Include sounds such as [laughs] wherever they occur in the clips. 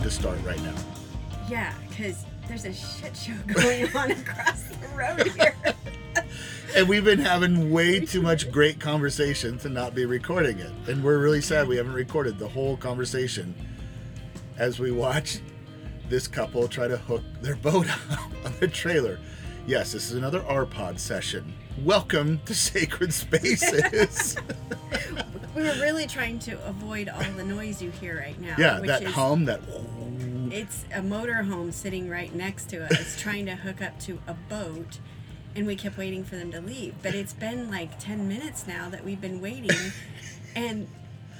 pod to start right now. Yeah, because there's a shit show [laughs] going on across the road here. [laughs] And we've been having way too much great conversation to not be recording it. And we're really sad we haven't recorded the whole conversation as we watch this couple try to hook their boat [laughs] on the trailer. Yes, this is another RPod session. Welcome to Sacred Spaces. [laughs] we were really trying to avoid all the noise you hear right now. yeah, which that is, hum, that. It's a motorhome sitting right next to us [laughs] trying to hook up to a boat, and we kept waiting for them to leave. But it's been like 10 minutes now that we've been waiting, [laughs] and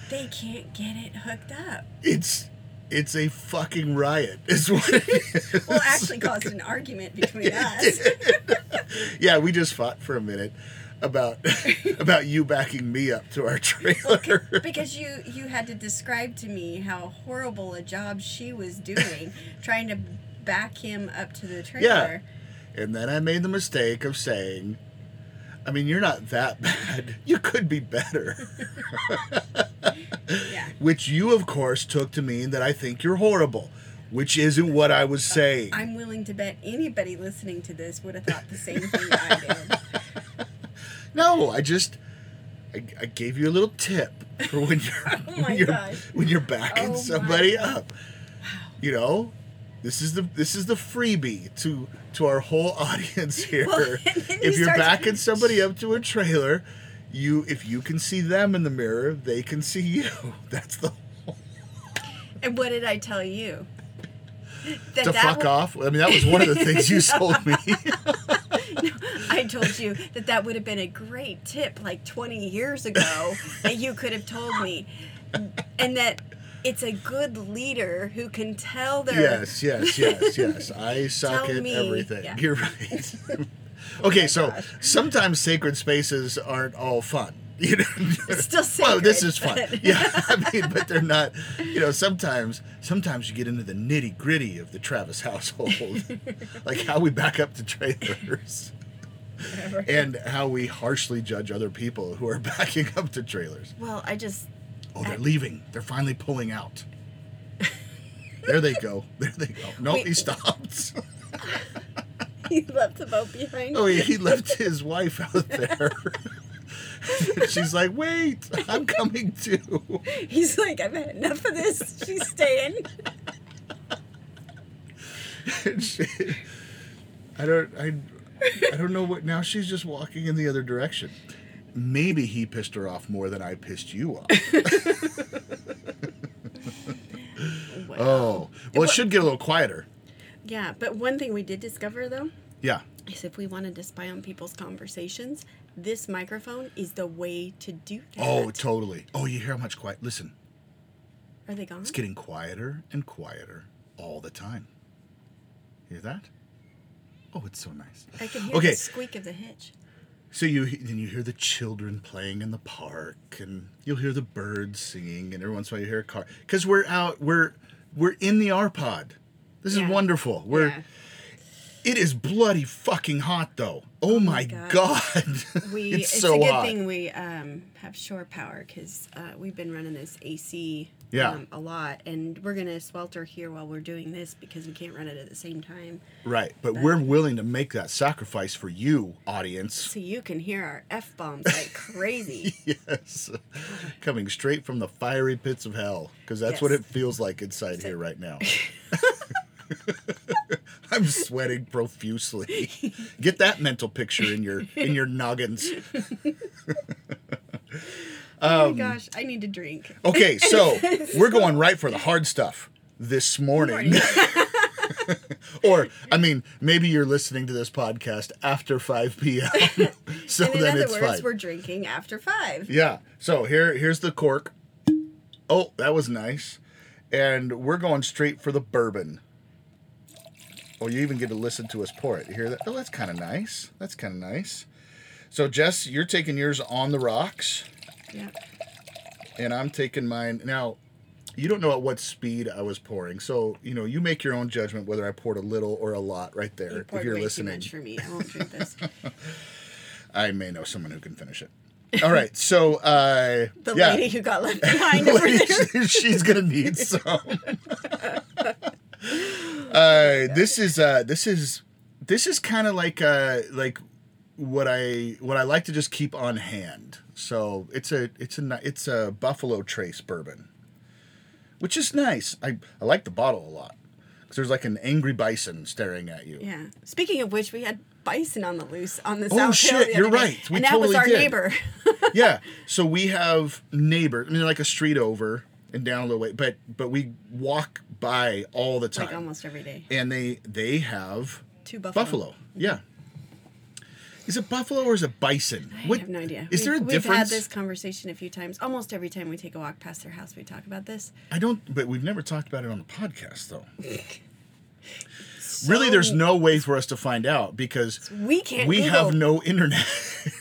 they can't get it hooked up. It's it's a fucking riot, [laughs] is what it is. Well, actually caused an argument between us. [laughs] yeah, we just fought for a minute about [laughs] about you backing me up to our trailer. because you you had to describe to me how horrible a job she was doing trying to back him up to the trailer. Yeah. And then I made the mistake of saying, I mean, you're not that [laughs] bad. You could be better. [laughs] Yeah. Which you, of course, took to mean that I think you're horrible, which isn't what I was saying. Uh, I'm willing to bet anybody listening to this would have thought the same thing I did. [laughs] No, I just I, I gave you a little tip for when you're Oh when you're when you're backing Oh somebody God. up. You know, this is the this is the freebie to to our whole [laughs] audience [laughs] here. Well, if you you're backing [laughs] somebody up to a trailer, you if you can see them in the mirror, they can see you. That's the Whole. And what did I tell you? That to that fuck would- off. I mean, that was one of the things you sold me. I told you that that would have been a great tip like 20 years ago that you could have told me. And that it's a good leader who can tell their Yes, yes, yes, [laughs] yes. I suck at me- everything. yeah. You're right. [laughs] [laughs] okay, so oh gosh. sometimes sacred spaces aren't all fun. You know, It's still sacred. well, this is fun. but- Yeah, I mean, but they're not. You know, sometimes, sometimes you get into the nitty gritty of the Travis household, like how we back up to trailers, and how we harshly judge other people who are backing up to trailers. Well, I just Oh, they're leaving. They're finally pulling out. [laughs] There they go. There they go. No, Wait. he stopped. [laughs] he left the boat behind. Oh, he he left his wife out there. [laughs] She's like, wait, I'm coming too. He's like, I've had enough of this. She's staying. And she- I don't, I, I don't know what. Now she's just walking in the other direction. Maybe he pissed her off more than I pissed you off. [laughs] Oh, well, it should get a little quieter. Yeah, but one thing we did discover though Yeah. is if we wanted to spy on people's conversations, this microphone is the way to do that. Oh, totally. Oh, you hear how much quiet? Listen, Are they gone? it's getting quieter and quieter all the time. Hear that? Oh, it's so nice. I can hear Okay. the squeak of the hitch. So you then you hear the children playing in the park, and you'll hear the birds singing, and every once in a while you hear a car. Because we're out, we're we're in the R pod. This Yeah. is wonderful. We're Yeah. it is bloody fucking hot though. Oh, my God. god, We [laughs] it's, it's, so a good hot. thing we um, have shore power because uh, we've been running this AC Yeah. um, a lot, and we're gonna swelter here while we're doing this because we can't run it at the same time. Right, but we're willing to make that sacrifice for you, audience. So you can hear our f bombs [laughs] like crazy. Yes, [laughs] coming straight from the fiery pits of hell, because that's what it feels like inside here right now. [laughs] I'm sweating profusely. Get that mental picture in your in your noggins. Oh Um, my gosh, I need to drink. Okay, so [laughs] we're going right for the hard stuff this morning. [laughs] or, I mean, maybe you're listening to this podcast after 5 p.m. [laughs] so and in then other it's words, fine. we're drinking after five. Yeah. So here here's the cork. Oh, that was nice. And we're going straight for the bourbon. Oh, you even get to listen to us pour it. You hear that? Oh, that's kind of nice. That's kind of nice. So, Jess, you're taking yours on the rocks, Yeah. and I'm taking mine. Now, you don't know at what speed I was pouring. So, you know, you make your own judgment whether I poured a little or a lot right there You if you're way listening. too much for me. I won't drink this. [laughs] I may know someone who can finish it. All right. So, uh, [laughs] The yeah. lady who got left [laughs] behind over there. she's gonna need some. uh, this is uh, this is this is kind of like uh, like what I what I like to just keep on hand. So it's a it's a it's a Buffalo Trace bourbon, which is nice. I I like the bottle a lot because there's like an angry bison staring at you. Yeah. Speaking of which, we had bison on the loose on the Oh, South shit, Hill the you're other day, right. We and that was our did. neighbor. [laughs] yeah. [laughs] So we have neighbors. I mean, like a street over and down a little way, but but we walk by all the time, like almost every day. and they they have Two buffalo. buffalo. Yeah. Is it buffalo or is it bison? I have no idea. Is there a We've- difference? We've had this conversation a few times. Almost every time we take a walk past their house, we talk about this. I don't. But we've never talked about it on the podcast, though. [laughs] really, there's no way for us to find out because We can't. we Google. have no internet.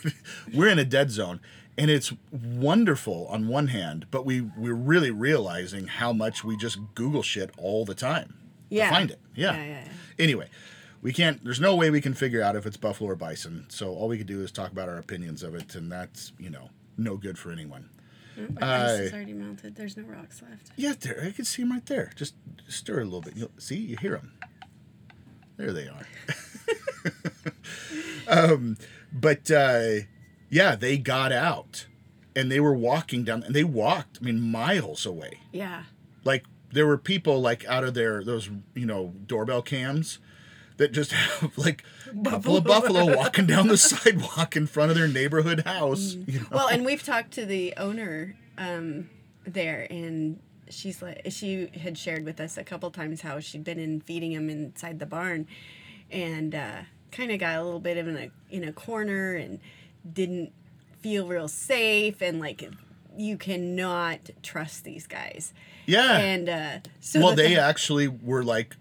[laughs] we're in a dead zone, and it's wonderful on one hand, but we we're really realizing how much we just Google shit all the time Yeah. to find it. Yeah. Yeah, yeah, yeah. Anyway, we can't. There's no way we can figure out if it's buffalo or bison. So all we can do is talk about our opinions of it, and that's you know no good for anyone. My ice is already melted. There's no rocks left. Yeah, there. I can see them right there. Just stir a little bit. You'll see. You hear them. There they are. [laughs] um, but uh, yeah, they got out, and they were walking down, and they walked. I mean, miles away. Yeah. Like there were people like out of their those you know doorbell cams that just [laughs] have like buffalo couple of buffalo walking down the [laughs] sidewalk in front of their neighborhood house. You know? Well, and we've talked to the owner um, there, and she's like, she had shared with us a couple times how she'd been in feeding them inside the barn, and uh, kind of got a little bit of in a in a corner and didn't feel real safe, and like you cannot trust these guys. yeah. And uh, so well, the they thing- [laughs] actually were like,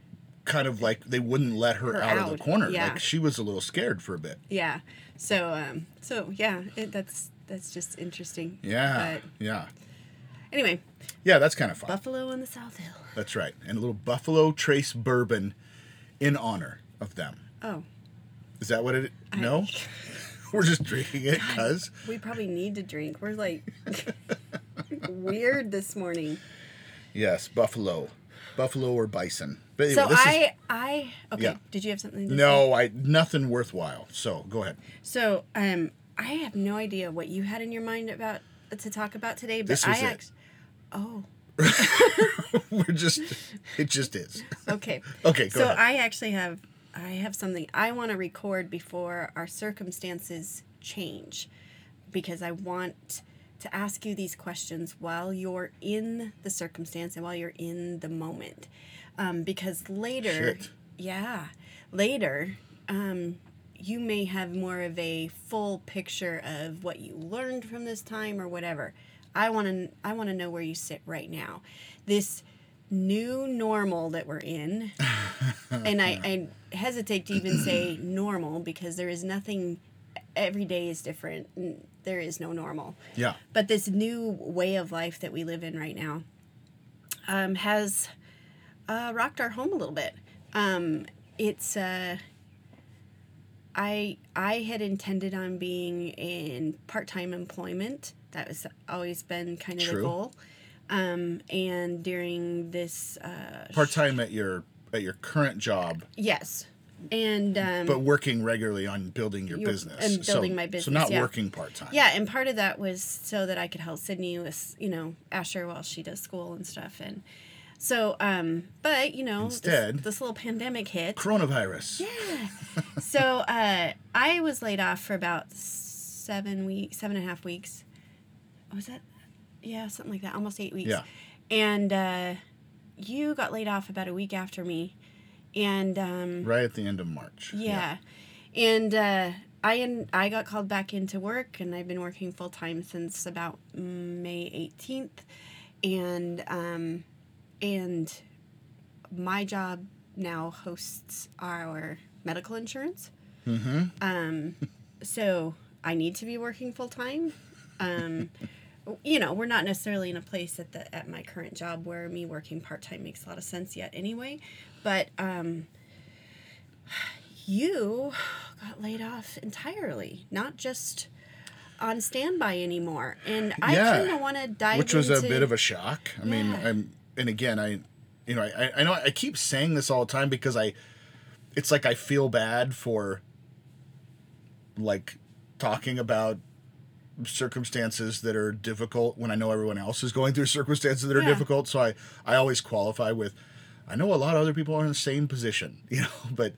kind of like they wouldn't let her, Her out, of the corner. yeah. Like she was a little scared for a bit. yeah. So um, so yeah, it, that's that's just interesting. Yeah, But yeah, anyway, yeah. That's kind of fun. Buffalo on the South Hill. That's right, and a little Buffalo Trace bourbon in honor of them. Oh. Is that what it? No, [laughs] [laughs] we're just drinking it because. We probably need to drink. We're like [laughs] weird this morning. Yes, buffalo, buffalo or bison. But anyway, So this is I I okay. Yeah. Did you have something? To no, I nothing worthwhile. So go ahead. So um, I have no idea what you had in your mind about to talk about today, but This I it. act- Oh, [laughs] we're just. It just is. okay. Okay, go so ahead. I actually have I have something I want to record before our circumstances change, because I want to ask you these questions while you're in the circumstance and while you're in the moment, um, because later, Shit. yeah, later, um, you may have more of a full picture of what you learned from this time or whatever. I want to I want to know where you sit right now. This new normal that we're in, [laughs] and I, I hesitate to even say normal because there is nothing. Every day is different. There is no normal. Yeah. But this new way of life that we live in right now um, has uh, rocked our home a little bit. Um, it's uh, I I had intended on being in part time employment. That was always been kind of the goal. Um, and during this, uh, Part time at your at your current job, yes, and um, but working regularly on building your Your- business and building so, my business So not yeah. working part time. Yeah, and part of that was so that I could help Sydney with, you know, Asher while she does school and stuff. And so, um, but, you know, this- Instead- this, little pandemic hit. Coronavirus. Yeah [laughs] so uh, I was laid off for about seven weeks, seven and a half weeks. Was that? Yeah, something like that. Almost eight weeks. Yeah. And uh, you got laid off about a week after me. And um, Right at the end of March. yeah. And uh, I and I got called back into work, and I've been working full time since about May 18th, and um, and my job now hosts our medical insurance. Mm-hmm. Um, so I need to be working full time. Um, you know, we're not necessarily in a place at the at my current job where me working part time makes a lot of sense yet, anyway. But um, you got laid off entirely, not just on standby anymore. And I Yeah. kind of want to dive Which was into a bit of a shock. I mean, I'm and again, I you know, I, I know I keep saying this all the time because I, it's like I feel bad for, like, talking about circumstances that are difficult when I know everyone else is going through circumstances that are Yeah. difficult. So I, I always qualify with, I know a lot of other people are in the same position, [laughs] you know, but,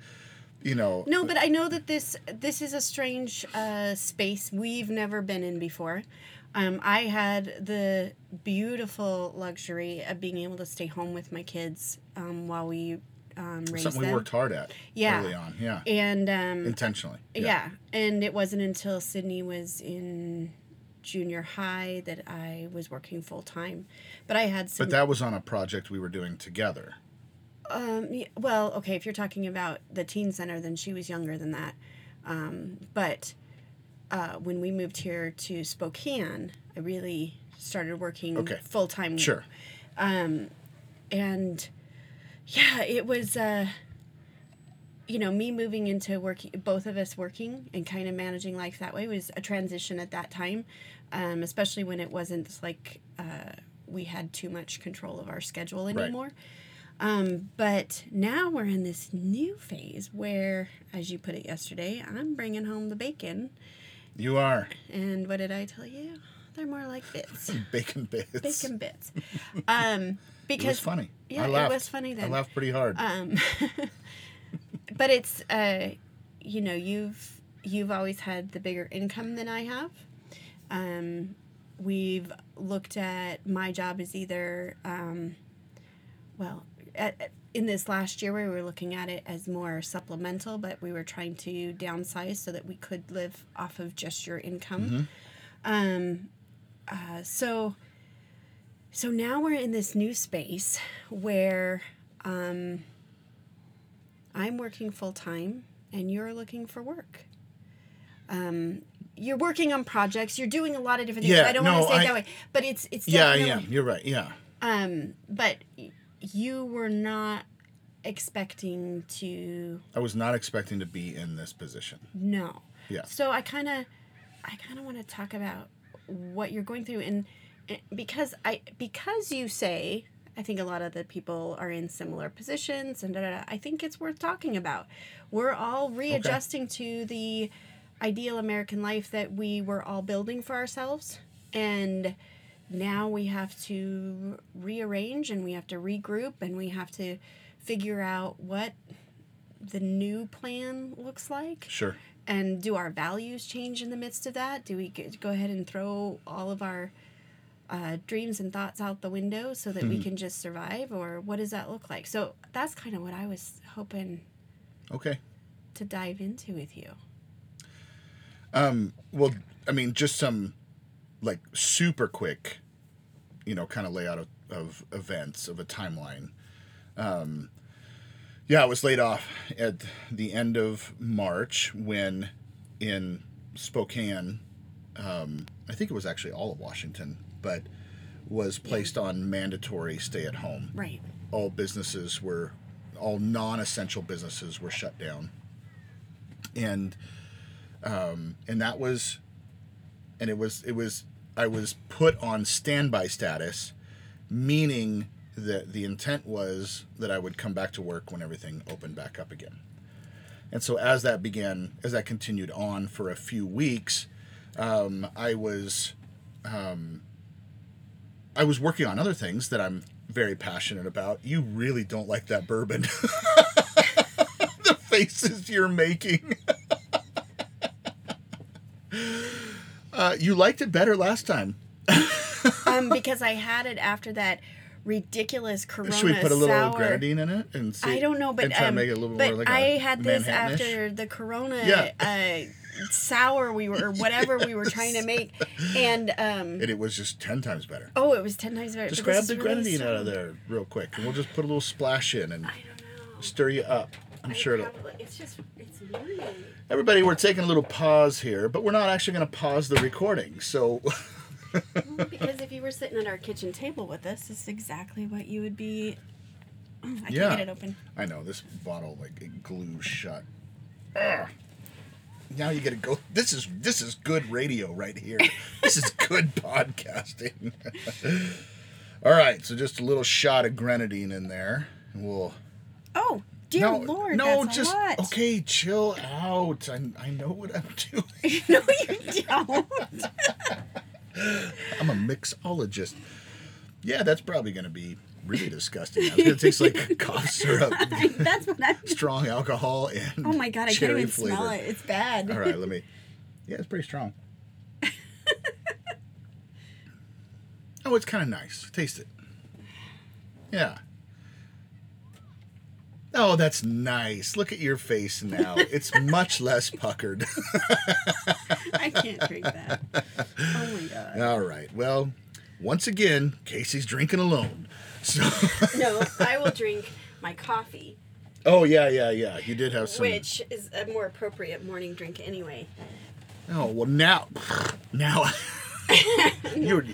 you know, No, but I know that this this is a strange uh, space we've never been in before. Um, I had the beautiful luxury of being able to stay home with my kids um, while we um, raised something we them. worked hard at Yeah. early on. Yeah. and um, Intentionally. yeah. and it wasn't until Sydney was in junior high that I was working full time. But I had some. But that was on a project we were doing together. Um, y- well, okay, if you're talking about the teen center, then she was younger than that. Um, but uh, when we moved here to Spokane, I really started working Okay. full time. Sure. And yeah, it was, uh, you know, me moving into working, both of us working and kind of managing life that way was a transition at that time, um, especially when it wasn't like uh, we had too much control of our schedule anymore. Um, but now we're in this new phase where, as you put it yesterday, I'm bringing home the bacon. You are And what did I tell you? They're more like bits, [laughs] bacon bits. bacon bits. [laughs] Um, It was funny. Yeah, I it was funny then. I laughed pretty hard. um, [laughs] but it's uh, you know you've you've always had the bigger income than I have. Um, we've looked at my job as either um, well at, in this last year we were looking at it as more supplemental, but we were trying to downsize so that we could live off of just your income. Um, uh, so so now we're in this new space where um, I'm working full time and you're looking for work. Um, you're working on projects. You're doing a lot of different things. Yeah, I don't no, want to say it I- that way, but it's it's yeah, yeah. You're right. Yeah. Um, but you were not expecting to I was not expecting to be in this position. No. Yeah. So I kind of, I kind of want to talk about what you're going through, and, and because I because you say I think a lot of the people are in similar positions, and da, da, da, I think it's worth talking about. We're all readjusting to the ideal American life that we were all building for ourselves, and now we have to rearrange and we have to regroup and we have to figure out what the new plan looks like Sure. and do our values change in the midst of that? Do we go ahead and throw all of our uh, dreams and thoughts out the window so that we can just survive? Or what does that look like? So that's kind of what I was hoping Okay. to dive into with you. Um, well, I mean, just some like super quick, you know, kind of layout of, of events of a timeline. Um, yeah, I was laid off at the end of March when in Spokane, um, I think it was actually all of Washington, but was placed on mandatory stay at home. Right. all businesses were all non-essential businesses were shut down and um and that was and it was it was i was put on standby status meaning that the intent was that i would come back to work when everything opened back up again and so as that began as that continued on for a few weeks um, i was I was working on other things that I'm very passionate about. You really don't like that bourbon. [laughs] the faces you're making. [laughs] uh, you liked it better last time. Um, [laughs] because I had it after that ridiculous Corona Should we put a little sour. grenadine in it and see? I don't know, but um, to make it a little but more like I a had this after the Corona Yeah. uh, sour we were or whatever we were trying to make, and um, and it was just ten times better. oh, it was ten times better. Just grab the really grenadine out of there real quick, and we'll just put a little splash in and I don't know. stir you up. I'm I sure it'll. probably- it's just it's weird. Everybody, we're taking a little pause here, but we're not actually going to pause the recording. So, because if you were sitting at our kitchen table with us, this is exactly what you would be. [clears throat] I can Yeah. get it open. I know this bottle like it glues shut. Ugh. Now you got to go. This is this is good radio right here. [laughs] this is good podcasting. [laughs] All right, so just a little shot of grenadine in there, and we'll. Oh, dear no, lord, no, that's just a lot. okay. Chill out. I, I know what I'm [laughs] doing. [laughs] no, you don't. I'm a mixologist. Yeah, that's probably going to be really disgusting. It's going to taste like [laughs] cough syrup, that's what I'm. strong alcohol, and Oh my god, I can't even flavor. smell it. It's bad. All right, let me. Yeah, it's pretty strong. oh, it's kind of nice. Taste it. Yeah. Oh, that's nice. Look at your face now. It's much less puckered. [laughs] I can't drink that. Oh my god. All right. Well, once again, Casey's drinking alone. So. [laughs] No, I will drink my coffee, Oh yeah, yeah, yeah. You did have some. which is a more appropriate morning drink anyway. Oh well, now, now, [laughs] you're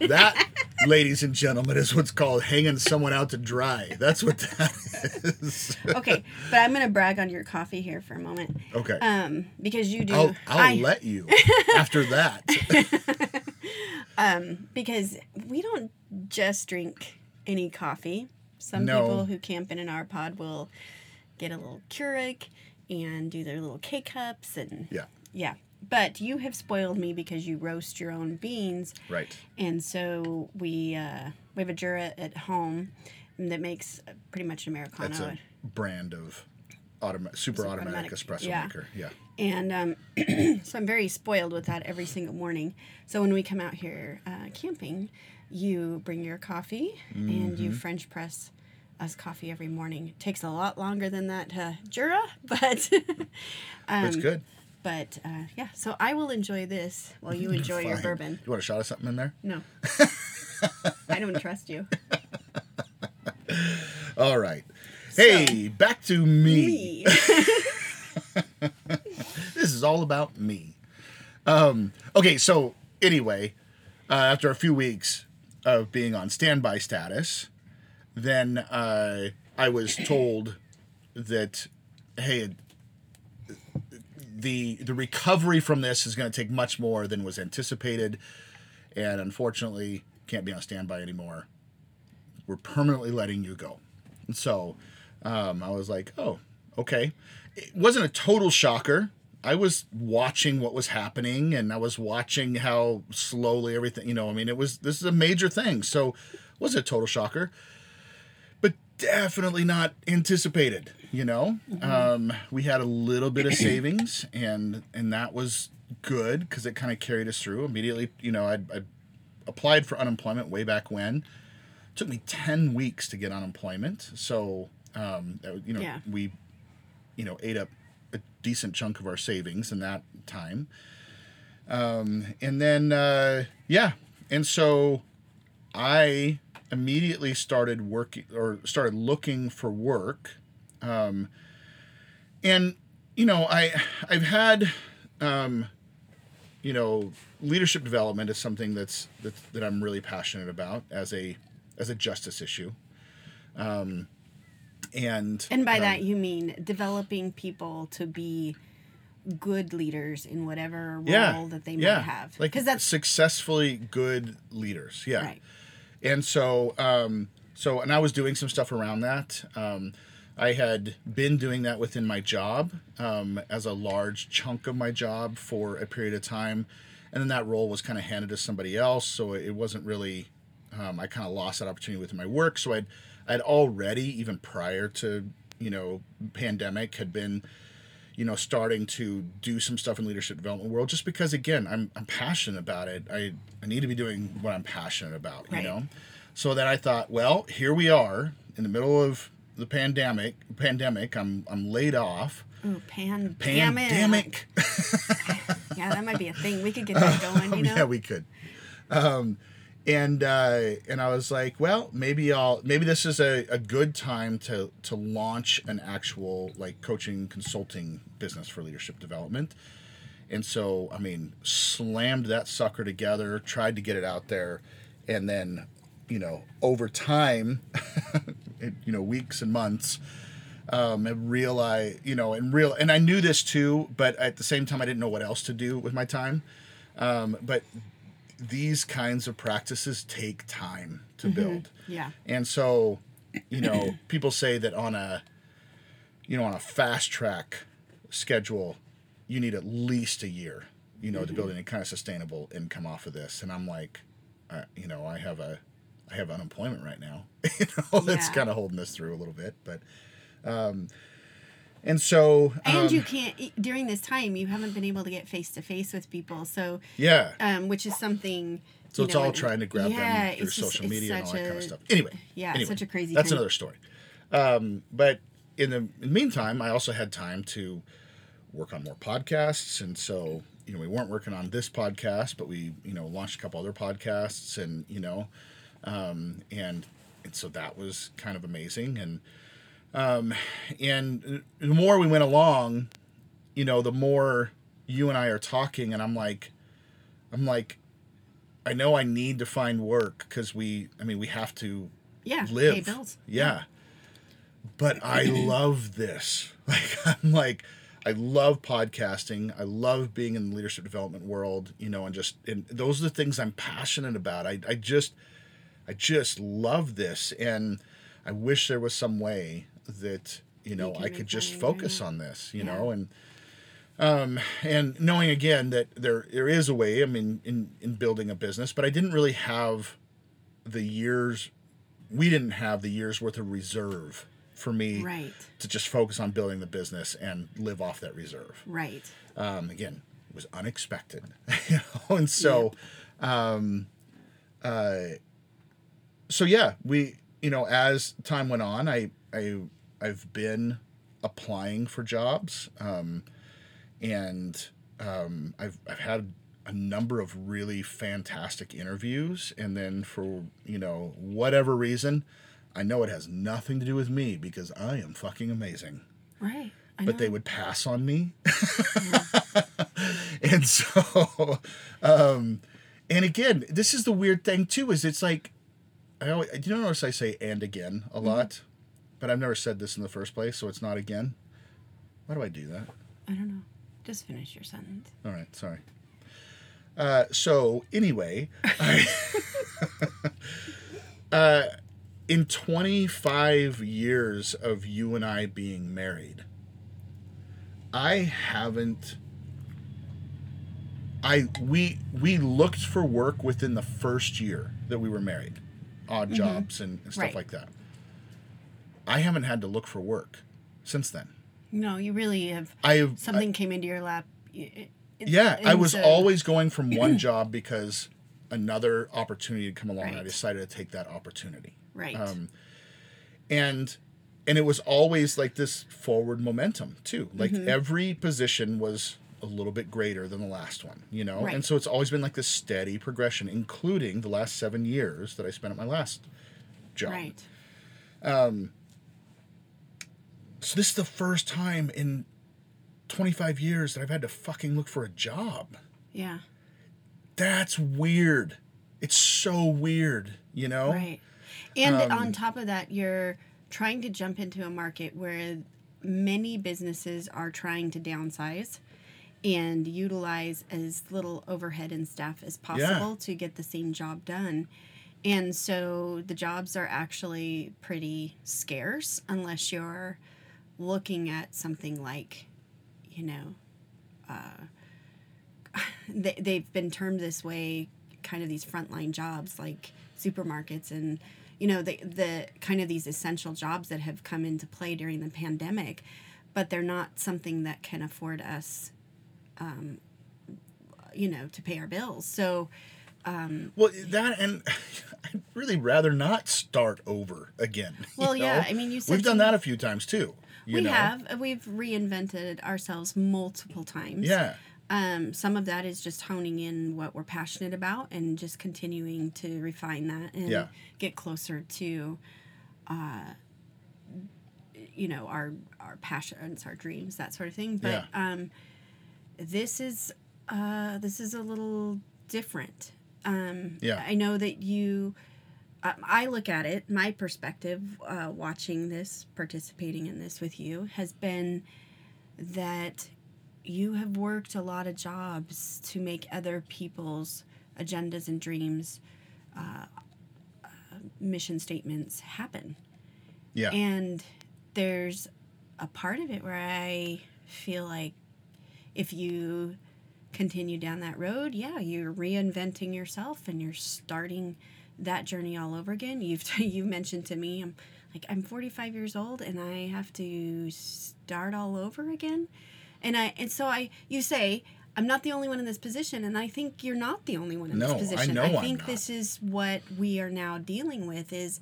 that, ladies and gentlemen, is what's called hanging someone out to dry. That's what that is. Okay, but I'm gonna brag on your coffee here for a moment. Okay, Um, because you do. I'll I'll I- let you [laughs] after that. [laughs] um, because we don't just drink any coffee. Some No. people who camp in an R pod will get a little Keurig and do their little K cups and Yeah, yeah. But you have spoiled me because you roast your own beans, right. and so we uh, we have a Jura at home that makes pretty much an americano. That's a brand of automa- super automatic, automatic, espresso yeah. maker. Yeah. And um, [clears throat] so I'm very spoiled with that every single morning. So when we come out here uh, camping, you bring your coffee and you French press us coffee every morning. It takes a lot longer than that uh, Jura, [laughs] but um, it's good. But uh, yeah. So I will enjoy this while you [laughs] enjoy your bourbon. You want a shot of something in there? No, [laughs] I don't trust you. [laughs] All right. Hey, back to me. Me. this is all about me. Um, okay, so anyway, uh, after a few weeks of being on standby status, then uh, I was told that hey, the the recovery from this is going to take much more than was anticipated, and unfortunately, can't be on standby anymore. We're permanently letting you go. And so um, I was like, oh, okay. It wasn't a total shocker. I was watching what was happening and I was watching how slowly everything, you know, I mean, it was, this is a major thing. So was it a total shocker? But definitely not anticipated, you know? Um, we had a little bit of savings and, and that was good because it kind of carried us through immediately. You know, I, I applied for unemployment way back when it took me 10 weeks to get unemployment so um, you know Yeah. we you know ate up a decent chunk of our savings in that time um, and then uh, yeah and so i immediately started working or started looking for work um, and you know i i've had um, you know leadership development is something that's, that's that i'm really passionate about as a as a justice issue um, and And by um, that you mean developing people to be good leaders in whatever role yeah that they yeah might have. like Because that's successfully good leaders yeah right. and so um so and i was doing some stuff around that um i had been doing that within my job um as a large chunk of my job for a period of time. And then that role was kind of handed to somebody else so it wasn't really um, i kind of lost that opportunity within my work. So i'd i'd already even prior to you know pandemic had been you know starting to do some stuff in leadership development world just because again i'm, I'm passionate about it. I, I need to be doing what i'm passionate about Right. you know? So then i thought well here we are in the middle of the pandemic pandemic i'm i'm laid off. Ooh, pan pandemic. [laughs] Yeah, that might be a thing. We could get that [laughs] going, you know? yeah we could. Um and uh and i was like well maybe i'll maybe this is a, a good time to to launch an actual like coaching consulting business for leadership development. And so i mean slammed that sucker together tried to get it out there and then you know over time [laughs] you know weeks and months um, and realize, you know, and real, and I knew this too, but at the same time, I didn't know what else to do with my time. Um, but these kinds of practices take time to build. Yeah. And so, you know, [clears throat] people say that on a you know, on a fast track schedule, you need at least a year, you know, to build any kind of sustainable income off of this. And I'm like, uh, you know, I have a I have unemployment right now. [laughs] you know, that's Yeah. kind of holding us through a little bit, but um and so And um, you can't e, during this time you haven't been able to get face to face with people, so yeah. um, which is something. So it's know, all it- trying to grab yeah, them through just- social media and all that such kind of stuff. Anyway, yeah, anyway, such a crazy That's time. another story. Um, but in the, in the meantime, I also had time to work on more podcasts, and so you know we weren't working on this podcast, but we you know launched a couple other podcasts, and you know, um, and and so that was kind of amazing, and um, and the more we went along, you know, the more you and I are talking, and I'm like, I'm like, I know I need to find work because we, I mean, we have to Yeah, live. pay bills. Yeah. But I [clears throat] love this. [laughs] Like I'm like I love podcasting. I love being in the leadership development world, you know, and just and those are the things I'm passionate about. I I just I just love this and I wish there was some way that, you know, can I could just focus on this, you Yeah. know, and um, and knowing again that there there is a way. I mean, in in building a business, but I didn't really have the years. We didn't have the years worth of reserve for me Right, to just focus on building the business and live off that reserve. right. Um, again, it was unexpected, [laughs] you know, and so, um, uh, so yeah, we, you know, as time went on, I, I, I've been applying for jobs, um, and um, I've, I've had a number of really fantastic interviews, and then for you know whatever reason, I know it has nothing to do with me because I am fucking amazing Right. I but know. they would pass on me. [laughs] and so, um, and again, this is the weird thing too. Is it's like, I always, do you notice I say "and again" a lot, but I've never said this in the first place, so it's not again. Why do I do that? I don't know. Just finish your sentence. All right, sorry. Uh, so anyway, I, [laughs] uh, in 25 years of you and I being married, I haven't. I we we looked for work within the first year that we were married, odd jobs and, and stuff Right. like that. I haven't had to look for work since then. No, you really have. I've Something came into your lap. it- Yeah, I was so- always going from [clears throat] one job because another opportunity had come along. and I decided to take that opportunity, right. um, and and it was always like this forward momentum too. Like Mm-hmm. every position was a little bit greater than the last one, you know. Right. And so it's always been like this steady progression, including the last seven years that I spent at my last job. right. So this is the first time in 25 years that I've had to fucking look for a job. Yeah. That's weird. It's so weird, you know? Right. And Um, on top of that, you're trying to jump into a market where many businesses are trying to downsize and utilize as little overhead and staff as possible to get the same job done. And so the jobs are actually pretty scarce unless you're looking at something like, you know, uh, [laughs] they, they've been termed this way, kind of these frontline jobs like supermarkets and, you know, the, the kind of these essential jobs that have come into play during the pandemic, but they're not something that can afford us, um, you know, to pay our bills. So, Well, that and [laughs] I'd really rather not start over again. [laughs] Well, yeah. I mean, you said we've done that a few times too. You we know? have we've reinvented ourselves multiple times. Yeah, Um, some of that is just honing in what we're passionate about and just continuing to refine that and Yeah. get closer to, uh, you know, our our passions, our dreams, that sort of thing. But Yeah. um, this is uh, this is a little different. Um, Yeah. I know that you. Um, I look at it. My perspective, uh, watching this, participating in this with you, has been that you have worked a lot of jobs to make other people's agendas and dreams, uh, uh, mission statements happen. Yeah. And there's a part of it where I feel like if you continue down that road, yeah, you're reinventing yourself and you're starting that journey all over again. [laughs] You've you mentioned to me, I'm like I'm 45 years old and I have to start all over again. And I and so I you say I'm not the only one in this position, and I think you're not the only one in No, I this position. know I'm think this is what we are now dealing with is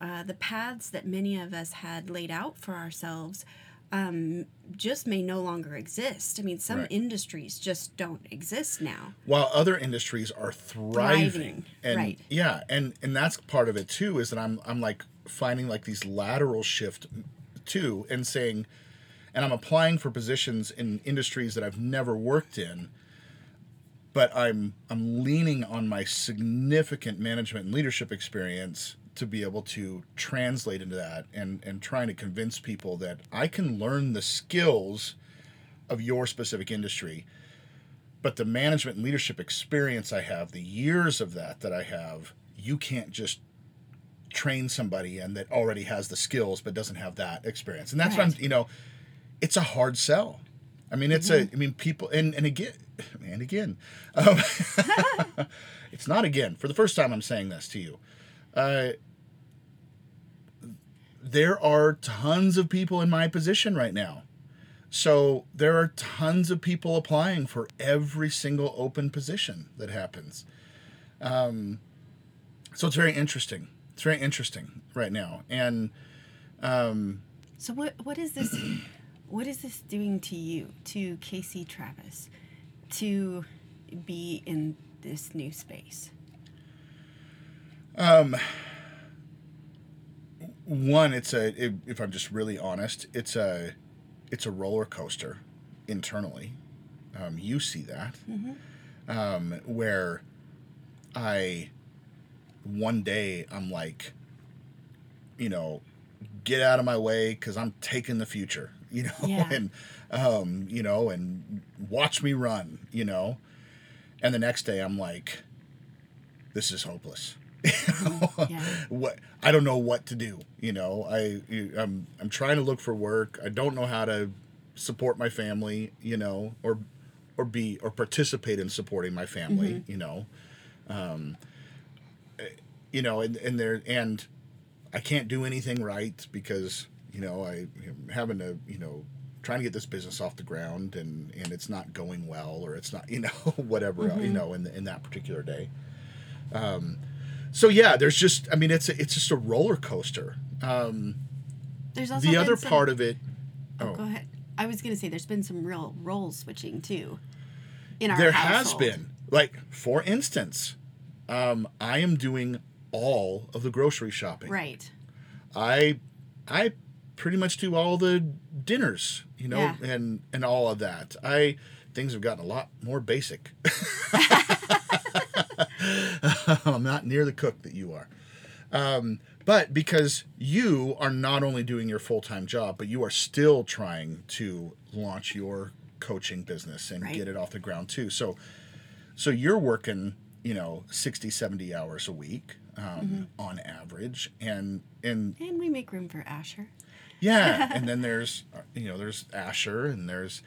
uh, the paths that many of us had laid out for ourselves um, just may no longer exist. I mean, some Right. industries just don't exist now. while other industries are thriving, Thriving, and right. yeah and and that's part of it too is that i'm i'm like finding like these lateral shift too and saying and i'm applying for positions in industries that i've never worked in but i'm i'm leaning on my significant management and leadership experience to be able to translate into that and and trying to convince people that i can learn the skills of your specific industry but the management and leadership experience I have, the years of that that I have, you can't just train somebody and that already has the skills but doesn't have that experience. And that's what I'm, you know, it's a hard sell. I mean, it's a, I mean, people, and and again, [laughs] and again, um, [laughs] it's not again. For the first time, I'm saying this to you. Uh, there are tons of people in my position right now. So there are tons of people applying for every single open position that happens. Um, so it's very interesting. It's very interesting right now. And So what what is this [clears throat] what is this doing to you, to Casey Travis, to be in this new space? One, it's a if, if I'm just really honest, it's a it's a roller coaster internally. Um, you see that um, where I one day I'm like, you know, get out of my way because I'm taking the future, [laughs] you know, Yeah. and um, you know, and watch me run, you know, and the next day I'm like, this is hopeless. [laughs] Yeah. what I don't know what to do. You know, I I'm I'm trying to look for work. I don't know how to support my family. You know, or or be or participate in supporting my family. You know, um, eh, you know, and and there and I can't do anything right because you know I am having to you know trying to get this business off the ground and and it's not going well or it's not [laughs] you know whatever you know in the, in that particular day so yeah there's just i mean it's a, it's just a roller coaster um, There's also the other some- part of it Oh, go ahead. I was gonna say there's been some real role switching too. In our there household. has been like for instance um, i am doing all of the grocery shopping Right. i i pretty much do all the dinners you know Yeah. and and all of that i things have gotten a lot more basic [laughs] [laughs] [laughs] i'm not near the cook that you are um, but because you are not only doing your full-time job but you are still trying to launch your coaching business and Right. get it off the ground too so so you're working you know 60 70 hours a week um, on average and and And we make room for Asher. yeah, [laughs] and then there's you know there's Asher and there's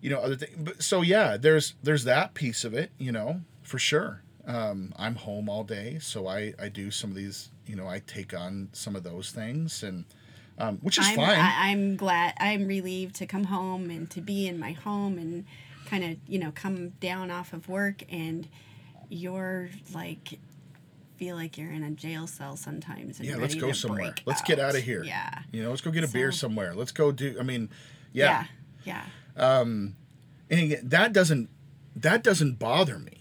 you know other things. But so yeah, there's there's that piece of it, you know, for sure. Um, I'm home all day, so I I do some of these, you know, I take on some of those things and um, which is I'm, fine. I, I'm glad. I'm relieved to come home and to be in my home and kind of you know come down off of work and you're like feel like you're in a jail cell sometimes. And yeah, let's go somewhere. Let's get out of here. Yeah. You know, let's go get a beer somewhere. Let's go do I mean, yeah. Yeah. Yeah. And that doesn't that doesn't bother me.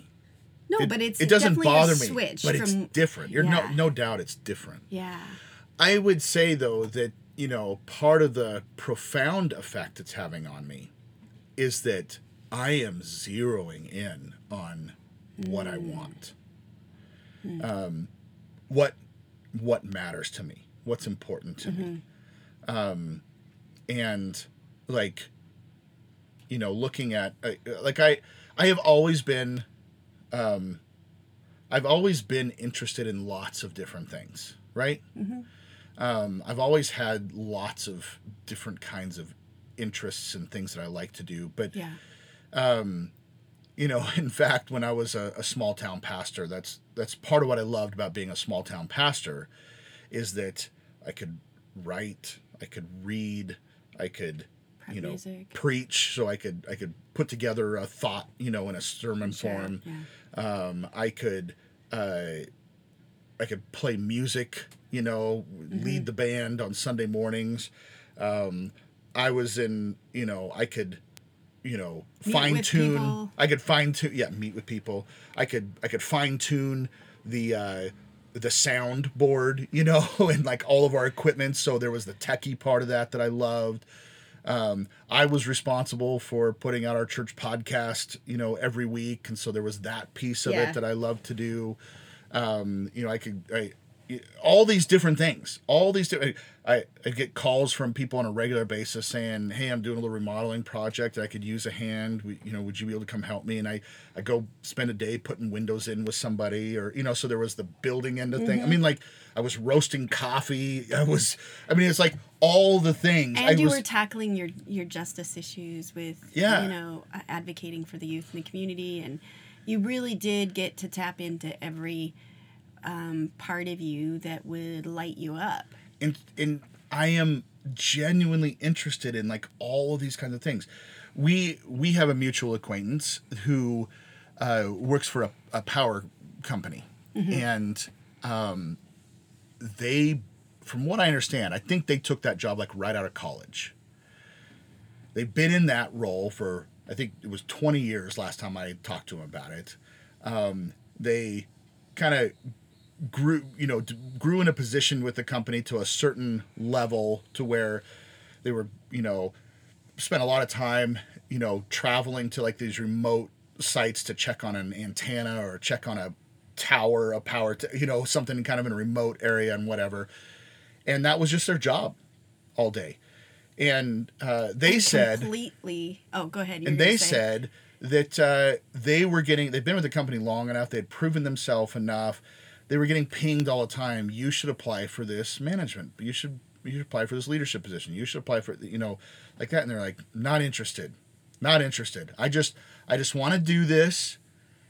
No, It, but it's it doesn't definitely bother a me, switch but it's different. You're Yeah. no no doubt it's different. yeah. I would say though that you know part of the profound effect it's having on me is that I am zeroing in on what I want, um, what what matters to me, what's important to me, um, and like you know looking at uh, like I I have always been um, I've always been interested in lots of different things, right? Um, I've always had lots of different kinds of interests and things that I like to do. But Yeah. you know, [laughs] in fact, when I was a, a small town pastor, that's that's part of what I loved about being a small town pastor, is that I could write, I could read, I could, you know, music. preach. So I could I could put together a thought, you know, in a sermon Sure, form. Yeah. Um, I could uh, I could play music, you know, Mm-hmm. lead the band on Sunday mornings. Um, I was in, you know, I could, you know, fine tune. I could fine tune. Yeah, meet with people. I could I could fine tune the uh, the sound board, you know, [laughs] and like all of our equipment. So there was the techie part of that that I loved. Um, I was responsible for putting out our church podcast, you know, every week, and so there was that piece of Yeah. it that I loved to do. Um, you know, I could, I, all these different things, all these different. I, I get calls from people on a regular basis saying, "Hey, I'm doing a little remodeling project. I could use a hand. We, you know, would you be able to come help me?" And I, I go spend a day putting windows in with somebody, or you know, so there was the building end of thing. I Mm-hmm. mean, like I was roasting coffee. I was, I mean, it's like all the things. I And you was, were tackling your your justice issues with Yeah. you know advocating for the youth in the community, and you really did get to tap into every um, part of you that would light you up. and and I am genuinely interested in like all of these kinds of things. We we have a mutual acquaintance who uh, works for a, a power company, and um, they, from what I understand, I think they took that job like right out of college. They've been in that role for I think it was 20 years last time I talked to them about it. Um, they kind of grew you know grew in a position with the company to a certain level to where they were you know spent a lot of time you know traveling to like these remote sites to check on an antenna or check on a tower a power t- you know something kind of in a remote area and whatever and that was just their job all day and uh, they And said completely. Oh, go ahead. and they said that uh, they were getting they've been with the company long enough they'd proven themselves enough they were getting pinged all the time. You should apply for this management. You should you should apply for this leadership position. You should apply for you know like that. And they're like not interested. Not interested. I just i just want to do this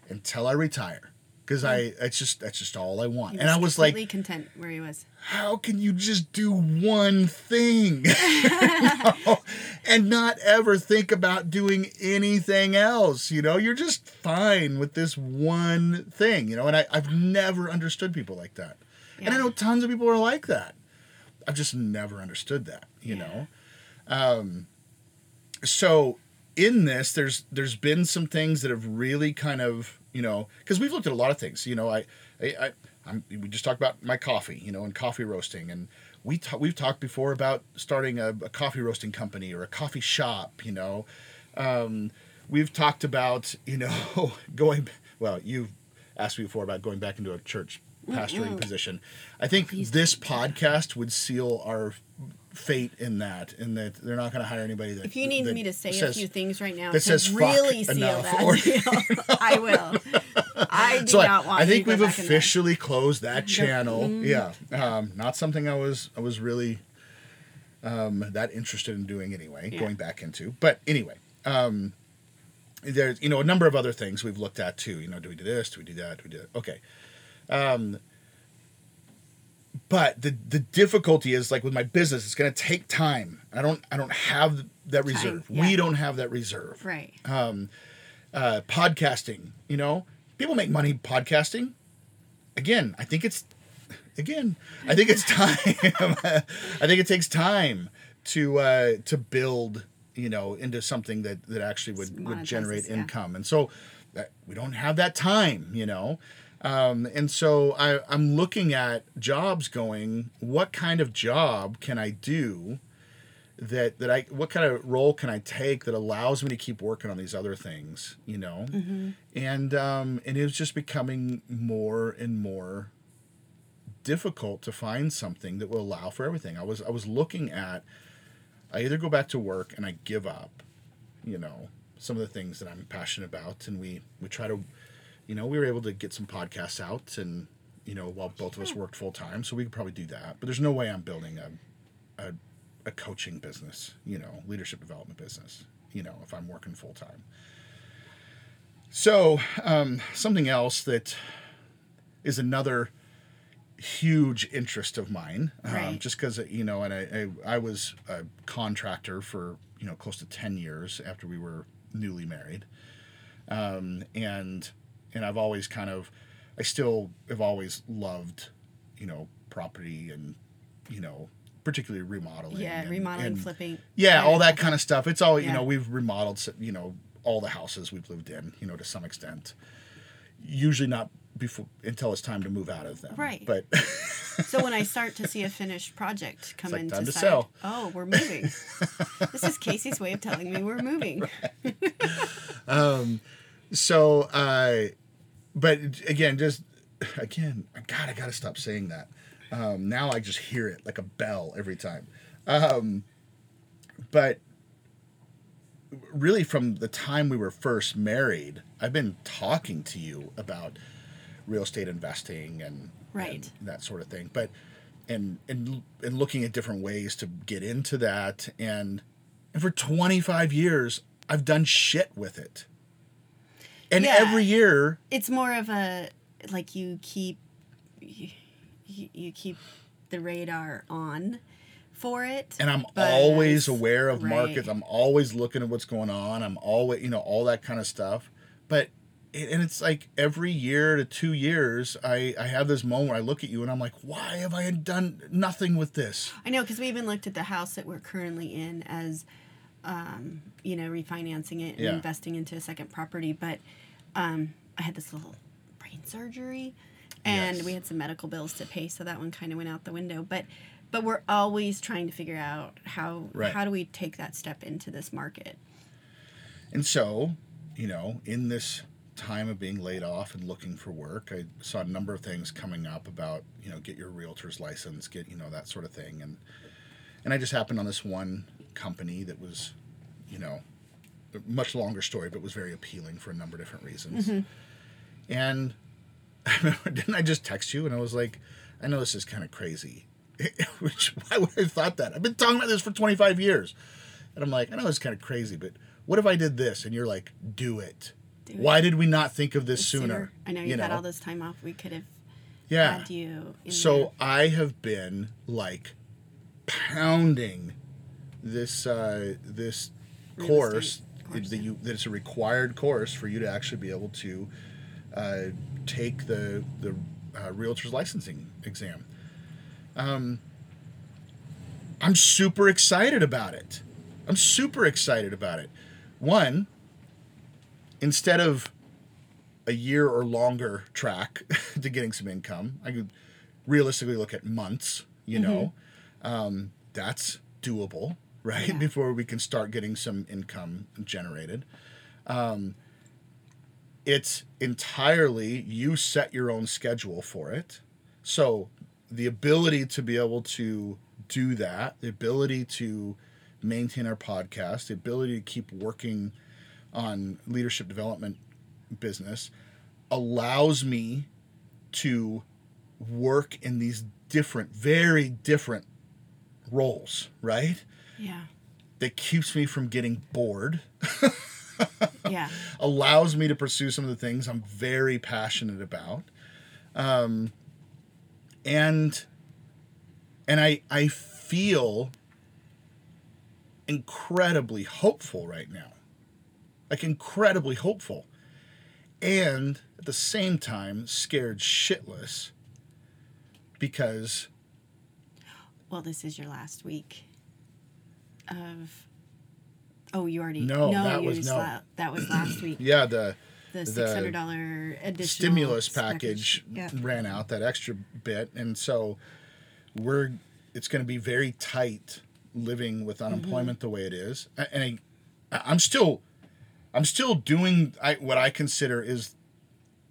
until i retire because i it's just that's just all i want. He and i was like content where he was. how can you just do one thing? [laughs] [laughs] And not ever think about doing anything else you know? You're just fine with this one thing you know? And I, i've never understood people like that. And i know tons of people are like that. I've just never understood that you Yeah. know? Um, so in this there's there's been some things that have really kind of you know because we've looked at a lot of things you know i i, I I'm, we just talked about my coffee you know and coffee roasting and we ta- we've talked before about starting a, a coffee roasting company or a coffee shop you know. Um, we've talked about you know [laughs] going well you've asked me before about going back into a church pastoring position. I think this podcast would seal our fate in that in that they're not going to hire anybody that If you need that me to say a few things right now that to says really seal that or- deal, [laughs] I will. I do so not I, want I think we've back in there. officially closed that channel. Yeah, um, not something I was I was really um, that interested in doing anyway. Yeah. Going back into, but anyway, um, there's you know a number of other things we've looked at too. You know, do we do this? Do we do that? Do we do that? Okay. Um, but the the difficulty is like with my business, it's going to take time. I don't I don't have that reserve. yeah. We don't have that reserve Right. Um, uh, podcasting. You know, people make money podcasting. Again, I think it's again, I think it's time. [laughs] I think it takes time to uh, to build, you know, into something that that actually would would generate yeah. income. And so that, we don't have that time, you know. Um, and so I, I'm looking at jobs going, what kind of job can I do that that I what kind of role can I take that allows me to keep working on these other things, you know? And um and it was just becoming more and more difficult to find something that will allow for everything. I was I was looking at I either go back to work and I give up, you know, some of the things that I'm passionate about and we we try to you know, we were able to get some podcasts out and, you know, while both of us worked full time. So we could probably do that. But there's no way I'm building a, a, a coaching business, you know, leadership development business, you know, if I'm working full time. So, um, something else that is another huge interest of mine, um, Right. just because you know, and I, I I was a contractor for you know close to ten years after we were newly married, um, and and I've always kind of, I still have always loved, you know, property and you know particularly remodeling. Yeah, and- remodeling, and- flipping. yeah, all that kind of stuff. It's all you know. We've remodeled, you know, all the houses we've lived in, you know, to some extent. Usually not before until it's time to move out of them. Right. But [laughs] So when I start to see a [laughs] finished project come like into time to sight, sell. oh, we're moving. [laughs] this is Casey's way of telling me we're moving. so, uh, but again, just [sighs] again, God, I gotta stop saying that. Um, now I just hear it like a bell every time. Um, but really, from the time we were first married, I've been talking to you about real estate investing and, Right. and that sort of thing. But and and and looking at different ways to get into that and and for 25 years I've done shit with it. And Yeah. every year It's more of a like you keep you, you keep the radar on for it. and I'm but- always aware of right. markets. I'm always looking at what's going on. I'm always, you know, all that kind of stuff. But it, and it's like every year to two years, I I have this moment where I look at you and I'm like, why have I done nothing with this? I know because we even looked at the house that we're currently in as, um, you know, refinancing it and Yeah. investing into a second property. But um, I had this little brain surgery, and Yes. we had some medical bills to pay, so that one kind of went out the window. But but we're always trying to figure out how Right. how do we take that step into this market. And so, you know, in this time of being laid off and looking for work, I saw a number of things coming up about, you know, get your realtor's license, get, you know, that sort of thing. And and I just happened on this one company that was, you know, much longer story, but was very appealing for a number of different reasons. And I [laughs] remember, didn't I just text you and I was like, I know this is kind of crazy. [laughs] Which why would I have thought that? I've been talking about this for 25 years. And I'm like, I know it's kind of crazy, but what if I did this? And you're like, do it. Do it. Why did we not think of this sooner? I know you, had all this time off. We could have Yeah. had you. So there. I have been like pounding this uh, this Real course, estate that you that it's a required course for you to actually be able to uh, take the the uh, realtor's licensing exam. Um, I'm super excited about it. I'm super excited about it. One, instead of a year or longer track [laughs] to getting some income, I could realistically look at months. You know, um, that's doable, right? Yeah. Before we can start getting some income generated. Um, it's entirely you set your own schedule for it. So the ability to be able to do that, the ability to maintain our podcast, the ability to keep working on leadership development business allows me to work in these different, very different roles, right? Yeah, That keeps me from getting bored, [laughs] yeah, allows me to pursue some of the things I'm very passionate about. Um, and and I I feel incredibly hopeful right now. Like incredibly hopeful. And at the same time scared shitless because Well, this is your last week of. Oh, you already. No, that you was- no. la- that was last week. [clears throat] yeah, the The six hundred dollar additional stimulus package Yeah. ran out that extra bit and so we're it's going to be very tight living with mm-hmm. unemployment the way it is and I, i'm still i'm still doing I, what i consider is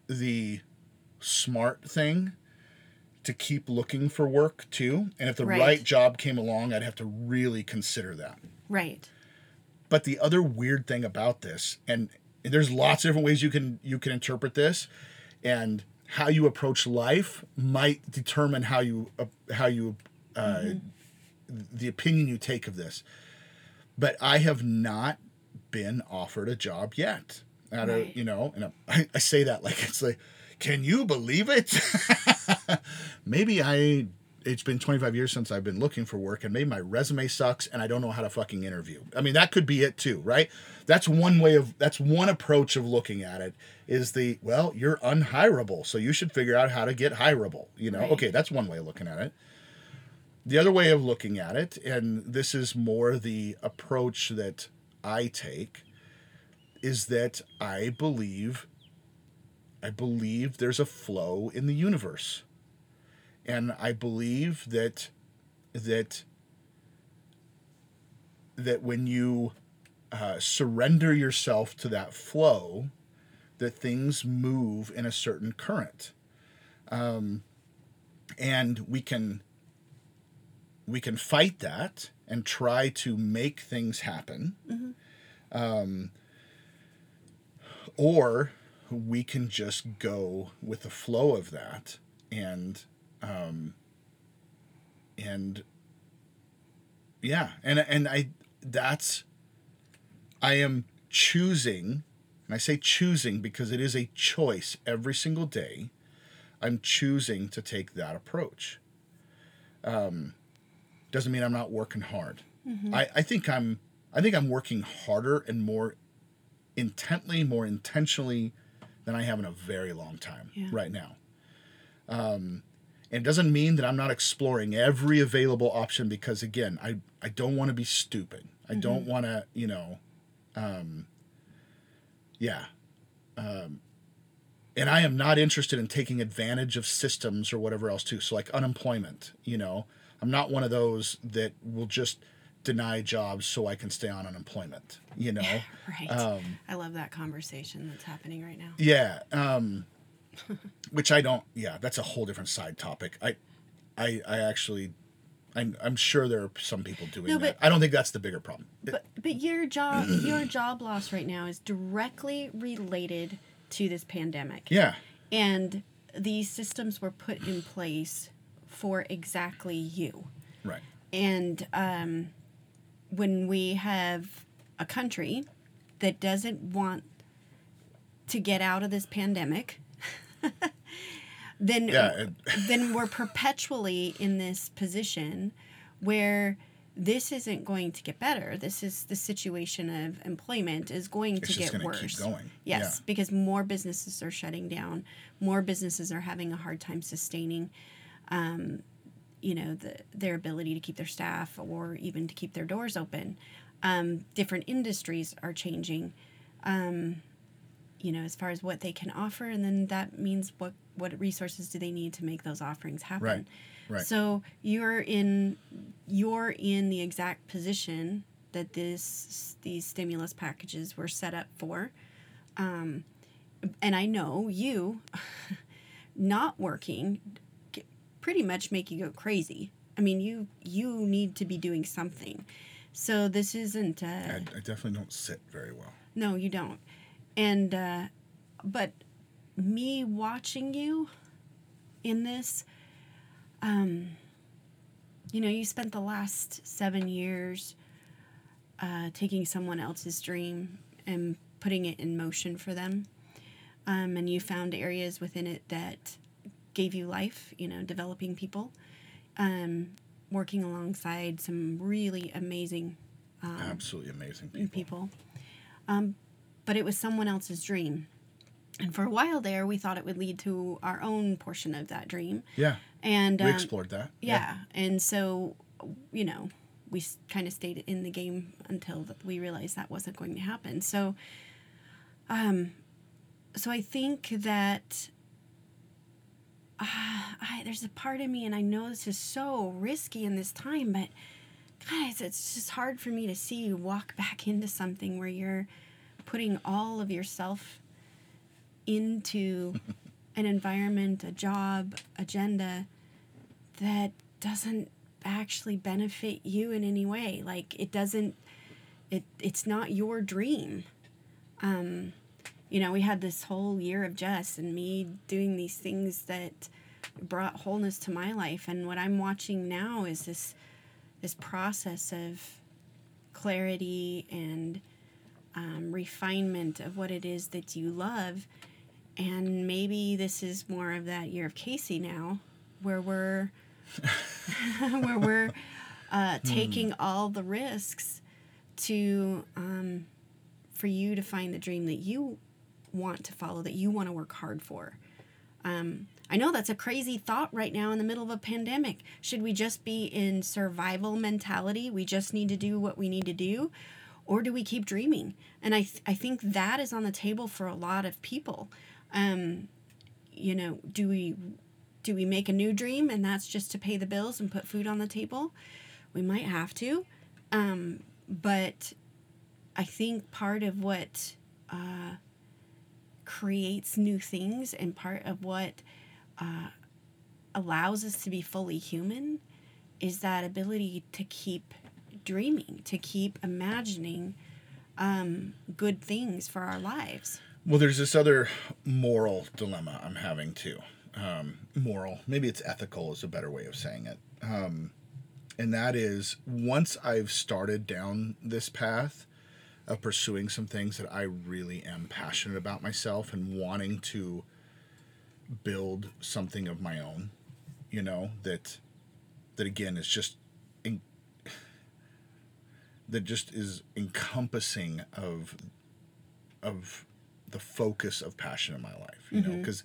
the smart thing to keep looking for work too and if the Right. right job came along i'd have to really consider that Right. but the other weird thing about this, and there's lots of different ways you can you can interpret this, and how you approach life might determine how you uh, how you uh, the opinion you take of this. But I have not been offered a job yet. Out Right. of you know, and I, I say that like it's like, can you believe it? [laughs] maybe I. It's been 25 years since I've been looking for work, and maybe my resume sucks, and I don't know how to fucking interview. I mean, that could be it too, right? That's one way of. That's one approach of looking at it. Is the well, you're unhirable, so you should figure out how to get hireable. You know, Right. okay, that's one way of looking at it. The other way of looking at it, and this is more the approach that I take, is that I believe I believe there's a flow in the universe. And I believe that that that when you uh, surrender yourself to that flow, that things move in a certain current. Um, and we can we can fight that and try to make things happen. Um, or we can just go with the flow of that and um, and yeah and and i that's i am choosing and i say choosing because it is a choice every single day i'm choosing to take that approach. Um, doesn't mean i'm not working hard. I, I think i'm i think i'm working harder and more intently more intentionally than i have in a very long time Yeah. right now. Um, and it doesn't mean that i'm not exploring every available option because again i, I don't want to be stupid. I don't want to you know um, yeah um, and i am not interested in taking advantage of systems or whatever else too. So like unemployment you know? I'm not one of those that will just deny jobs so i can stay on unemployment you know [laughs] Right. Um, I love that conversation that's happening right now. yeah um [laughs] which i don't yeah that's a whole different side topic i i i actually i'm, I'm sure there are some people doing No, that i don't think that's the bigger problem But but your job your job loss right now is directly related to this pandemic. yeah And these systems were put in place for exactly you. right And um, when we have a country that doesn't want to get out of this pandemic, [laughs] then yeah and- then we're perpetually in this position where this isn't going to get better. This is the situation of employment is going It's to get worse. Yes, Yeah. because more businesses are shutting down. More businesses are having a hard time sustaining um, you know the, their ability to keep their staff or even to keep their doors open. Um, different industries are changing um, you know as far as what they can offer and then that means what what resources do they need to make those offerings happen. Right, right. so you're in you're in the exact position that this these stimulus packages were set up for. Um, and i know you [laughs] not working pretty much make you go crazy. I mean, you you need to be doing something. So this isn't. Uh, I, I definitely don't sit very well no, you don't. And uh, but me watching you in this, um, you know, you spent the last seven years uh, taking someone else's dream and putting it in motion for them. Um, and you found areas within it that gave you life, you know, developing people, um, working alongside some really amazing absolutely amazing people, people. Um, but it was someone else's dream. And for a while there, we thought it would lead to our own portion of that dream. yeah And we um, explored that yeah. And so, you know, we kind of stayed in the game until we realized that wasn't going to happen. So, um, so I think that uh, I, there's a part of me, and I know this is so risky in this time, but guys, it's just hard for me to see you walk back into something where you're putting all of yourself into [laughs] an environment, a job, agenda that doesn't actually benefit you in any way. Like it doesn't it it's not your dream. Um you know, we had this whole year of Jess and me doing these things that brought wholeness to my life. And what I'm watching now is this this process of clarity and um, refinement of what it is that you love. And maybe this is more of that year of Casey now, where we're [laughs] where we're uh, taking all the risks to um, for you to find the dream that you want to follow, that you want to work hard for. Um, I know that's a crazy thought right now in the middle of a pandemic. Should we just be in survival mentality? We just need to do what we need to do? Or do we keep dreaming? And I, th- I think that is on the table for a lot of people. Um, you know, do we do we make a new dream and that's just to pay the bills and put food on the table? We might have to. Um, but I think part of what uh, creates new things and part of what uh, allows us to be fully human is that ability to keep dreaming, to keep imagining um, good things for our lives. Well, there's this other moral dilemma I'm having too. Um, moral, maybe it's ethical is a better way of saying it. Um, and that is once I've started down this path of pursuing some things that I really am passionate about myself and wanting to build something of my own, you know, that that again is just in, that just is encompassing of of the focus of passion in my life, you know, because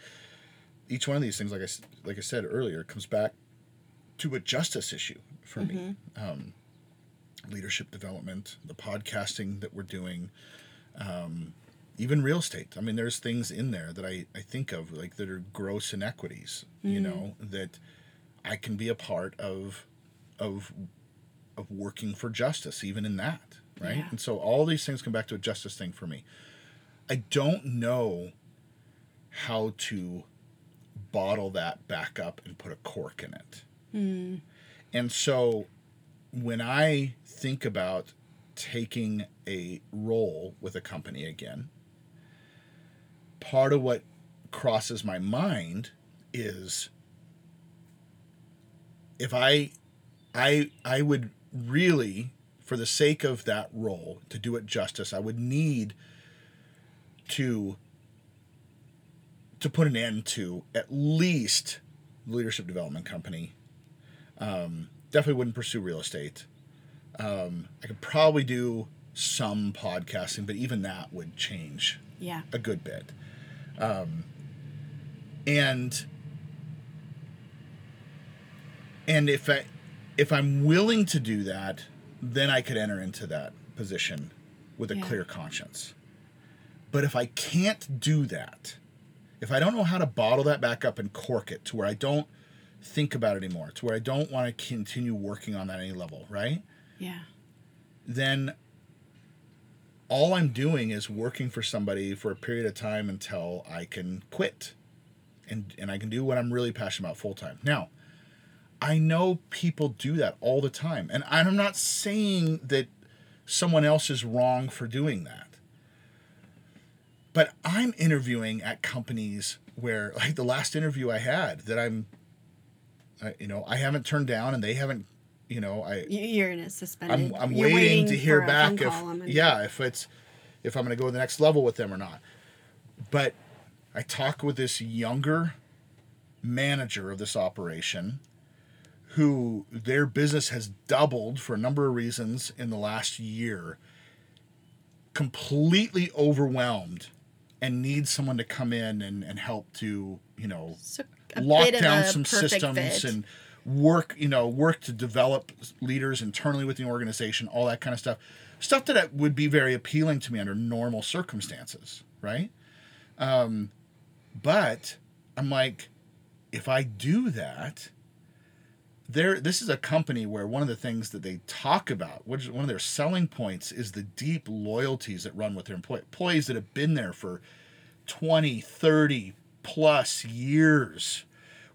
each one of these things, like I like I said earlier, comes back to a justice issue for me. Um, leadership development, the podcasting that we're doing, um, even real estate. I mean, there's things in there that I, I think of like that are gross inequities, you know, that I can be a part of of of working for justice, even in that, right? Yeah. And so all these things come back to a justice thing for me. I don't know how to bottle that back up and put a cork in it. And so when I think about taking a role with a company again, part of what crosses my mind is if I I I would really for the sake of that role to do it justice, I would need to to put an end to at least leadership development company. Um, definitely wouldn't pursue real estate. Um, I could probably do some podcasting, but even that would change Yeah. a good bit. Um, and and if I if I'm willing to do that, then I could enter into that position with a Yeah. clear conscience. But if I can't do that, if I don't know how to bottle that back up and cork it to where I don't think about it anymore, to where I don't want to continue working on that any level, right? Yeah. then all I'm doing is working for somebody for a period of time until I can quit and and I can do what I'm really passionate about full time. Now, I know people do that all the time. And I'm not saying that someone else is wrong for doing that. But I'm interviewing at companies where [laughs] like the last interview I had that I'm I, you know, I haven't turned down and they haven't, you know, I You- You're in a suspended. I'm, I'm you're waiting, to hear back if. Yeah if it's if I'm going to go to the next level with them or not. But I talk with this younger manager of this operation who their business has doubled for a number of reasons in the last year completely overwhelmed and needs someone to come in and, and help to you know a lock down some systems fit. and work you know work to develop leaders internally within the organization all that kind of stuff stuff that would be very appealing to me under normal circumstances right um, but i'm like if i do that there this is a company where one of the things that they talk about which is one of their selling points is the deep loyalties that run with their employ- employees that have been there for 20 30 plus years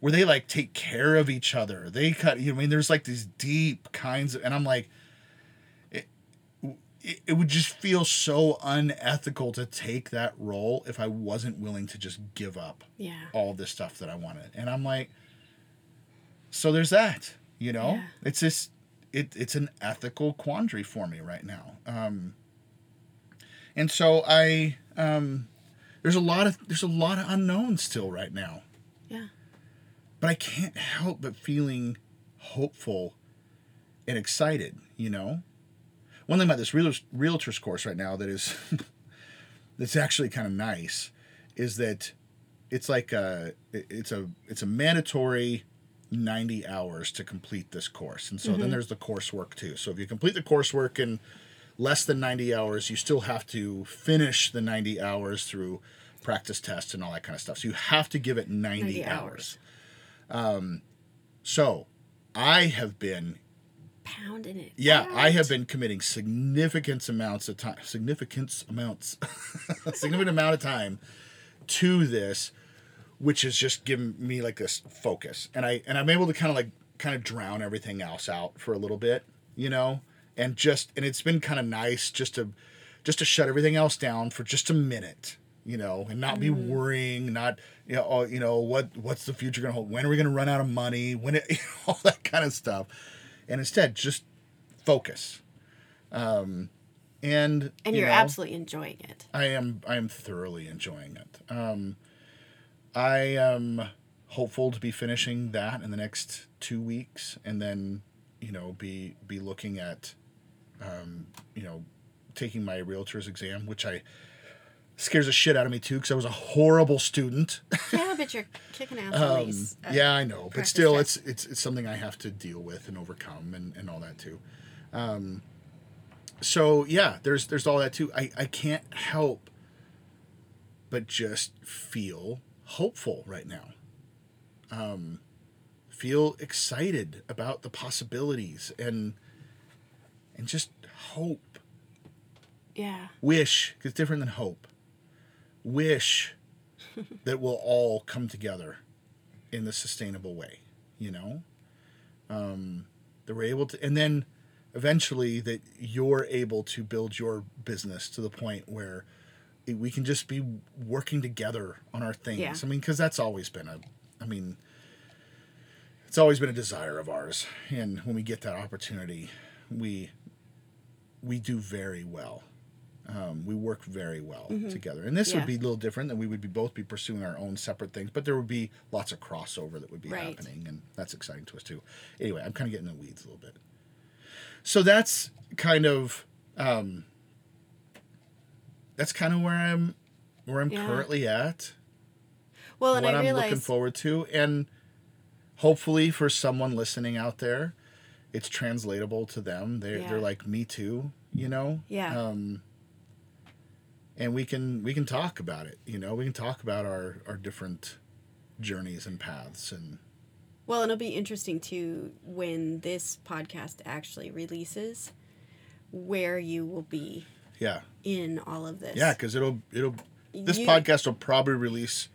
where they like take care of each other they cut you know, i mean there's like these deep kinds of and i'm like i- it, it would just feel so unethical to take that role if I wasn't willing to just give up Yeah. all this stuff that I wanted. And I'm like, so there's that, you know? Yeah. It's just it it's an ethical quandary for me right now. Um and so I um there's a lot of there's a lot of unknowns still right now. Yeah. But I can't help but feeling hopeful and excited, you know? One thing about this realtors, realtors course right now that is [laughs] that's actually kind of nice is that it's like a it's a it's a mandatory 90 hours to complete this course. And so then mm-hmm. there's the coursework too. So if you complete the coursework in less than 90 hours, you still have to finish the 90 hours through practice tests and all that kind of stuff. So you have to give it 90, 90 hours. hours. Um, so I have been Pounding it. yeah, I have been committing significant amounts of time, significant amounts, [laughs] significant amount of time to this, which has just given me like this focus, and I and I'm able to kind of like kind of drown everything else out for a little bit, you know, and just and it's been kind of nice just to just to shut everything else down for just a minute, you know, and not be worrying, not you know, oh, you know what what's the future gonna hold? When are we gonna run out of money? When it, [laughs] all that kind of stuff, and instead just focus. Um, and And you you're know, absolutely enjoying it. I am I am thoroughly enjoying it. Um, I am hopeful to be finishing that in the next two weeks, and then you know be be looking at um, you know taking my realtor's exam, which I scares the shit out of me too because I was a horrible student. Yeah, but you're [laughs] kicking ass Um, uh, yeah, I know, but still, it's, it's it's something I have to deal with and overcome and, and all that too. Um, so yeah, there's there's all that too. I I can't help but just feel hopeful right now. Um, feel excited about the possibilities and and just hope. Yeah. wish 'cause it's different than hope. Wish [laughs] that we'll all come together in the sustainable way you know? Um, that we're able to and then eventually that you're able to build your business to the point where we can just be working together on our things. Yeah. i mean because that's always been a i mean it's always been a desire of ours. And when we get that opportunity we we do very well um, we work very well together and this Mm-hmm. Yeah. would be a little different that we would be both be pursuing our own separate things but there would be lots of crossover that would be Right. happening and that's exciting to us too anyway i'm kind of getting in the weeds a little bit so that's kind of um, that's kind of where i'm where i'm Yeah. currently at Well, and what I I'm realize looking forward to, and hopefully for someone listening out there, it's translatable to them. They're Yeah. they're like me too, you know. Yeah. Um, and we can we can talk about it. You know, we can talk about our our different journeys and paths, and Well, and it'll be interesting too when this podcast actually releases, where you will be yeah, in all of this. yeah, because it'll it'll this You- podcast will probably release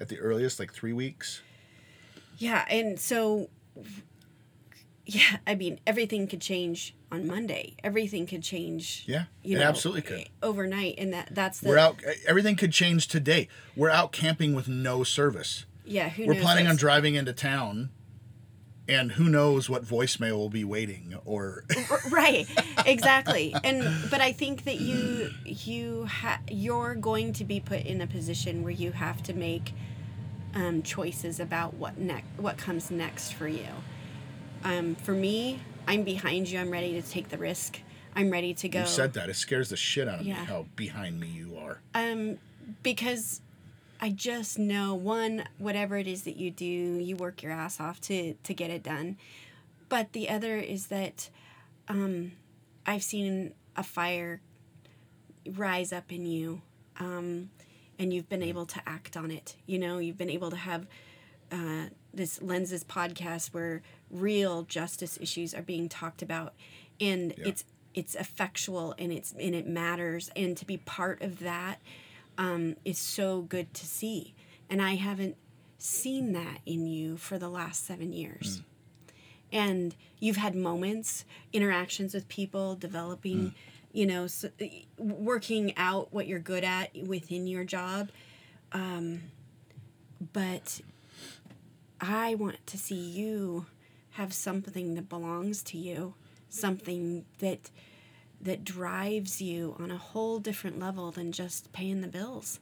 at the earliest like three weeks. Yeah, and so yeah, I mean everything could change on Monday. Everything could change. Yeah, you it know, absolutely could. overnight, and that that's the We're out. Everything could change today. We're out camping with no service. yeah. Who We're planning on driving into town, and who knows what voicemail will be waiting or right [laughs] exactly and but i think that you you ha- you're going to be put in a position where you have to make um, choices about what next what comes next for you um, for me i'm behind you i'm ready to take the risk i'm ready to go you said that. It scares the shit out of Yeah. me how behind me you are. um, because I just know one, whatever it is that you do, you work your ass off to to get it done. But the other is that um, I've seen a fire rise up in you, um, and you've been able to act on it. You know, you've been able to have uh, this lenses podcast where real justice issues are being talked about, and Yeah. it's it's effectual and it's and it matters, and to be part of that um, is so good to see. And I haven't seen that in you for the last seven years. And you've had moments, interactions with people, developing you know, so, working out what you're good at within your job. Um, but I want to see you have something that belongs to you, something that that drives you on a whole different level than just paying the bills.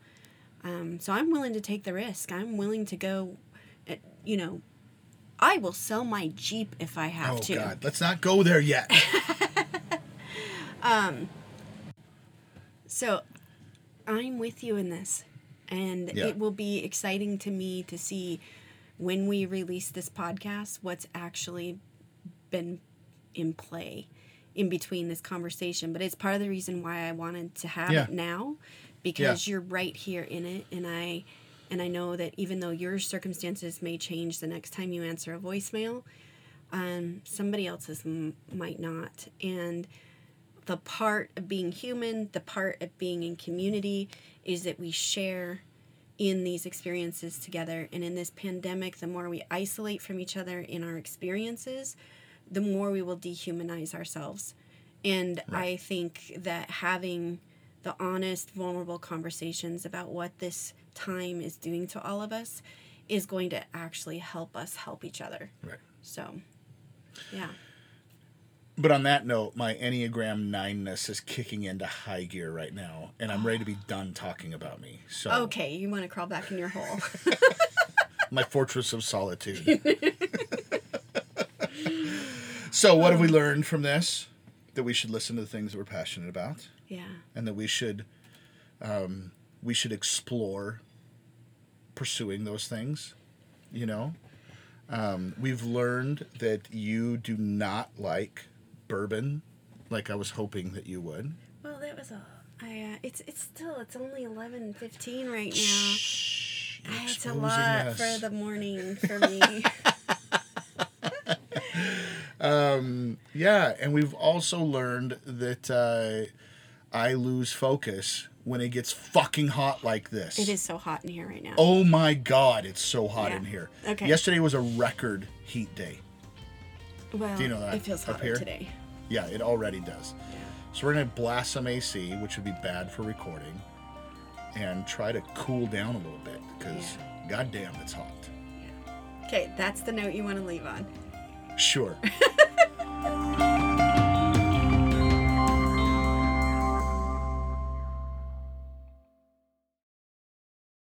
Um, so I'm willing to take the risk. I'm willing to go, at, you know, I will sell my Jeep if I have to. Oh to. God, let's not go there yet. [laughs] um, So I'm with you in this. And Yeah. it will be exciting to me to see when we release this podcast what's actually been in play in between this conversation. But it's part of the reason why I wanted to have Yeah. it now because you're right here in it and I and I know that even though your circumstances may change the next time you answer a voicemail, um, somebody else's m- might not. And the part of being human, the part of being in community is that we share in these experiences together. And in this pandemic, the more we isolate from each other in our experiences, the more we will dehumanize ourselves. And I think that having the honest, vulnerable conversations about what this time is doing to all of us is going to actually help us help each other. right. So, yeah. But on that note, my Enneagram 9ness is kicking into high gear right now, and I'm ready to be [gasps] done talking about me. So, Okay, you want to crawl back in your hole. [laughs] [laughs] my fortress of solitude. [laughs] so, what have we learned from this? That we should listen to the things that we're passionate about, yeah. and that we should um, we should explore pursuing those things. You know, um, we've learned that you do not like bourbon, like I was hoping that you would. Well, that was all. I uh, it's it's still it's only eleven fifteen right now. Shh, Ah, It's a lot us. for the morning for me. [laughs] Um, yeah, and we've also learned that uh, I lose focus when it gets fucking hot like this. it is so hot in here right now. Oh my god, it's so hot Yeah. in here. Okay. Yesterday was a record heat day. Well, do you know that it feels up hotter here? today. Yeah, it already does. Yeah. So we're gonna blast some AC, which would be bad for recording, and try to cool down a little bit because goddamn, it's hot. Okay, that's the note you want to leave on. Sure. [laughs]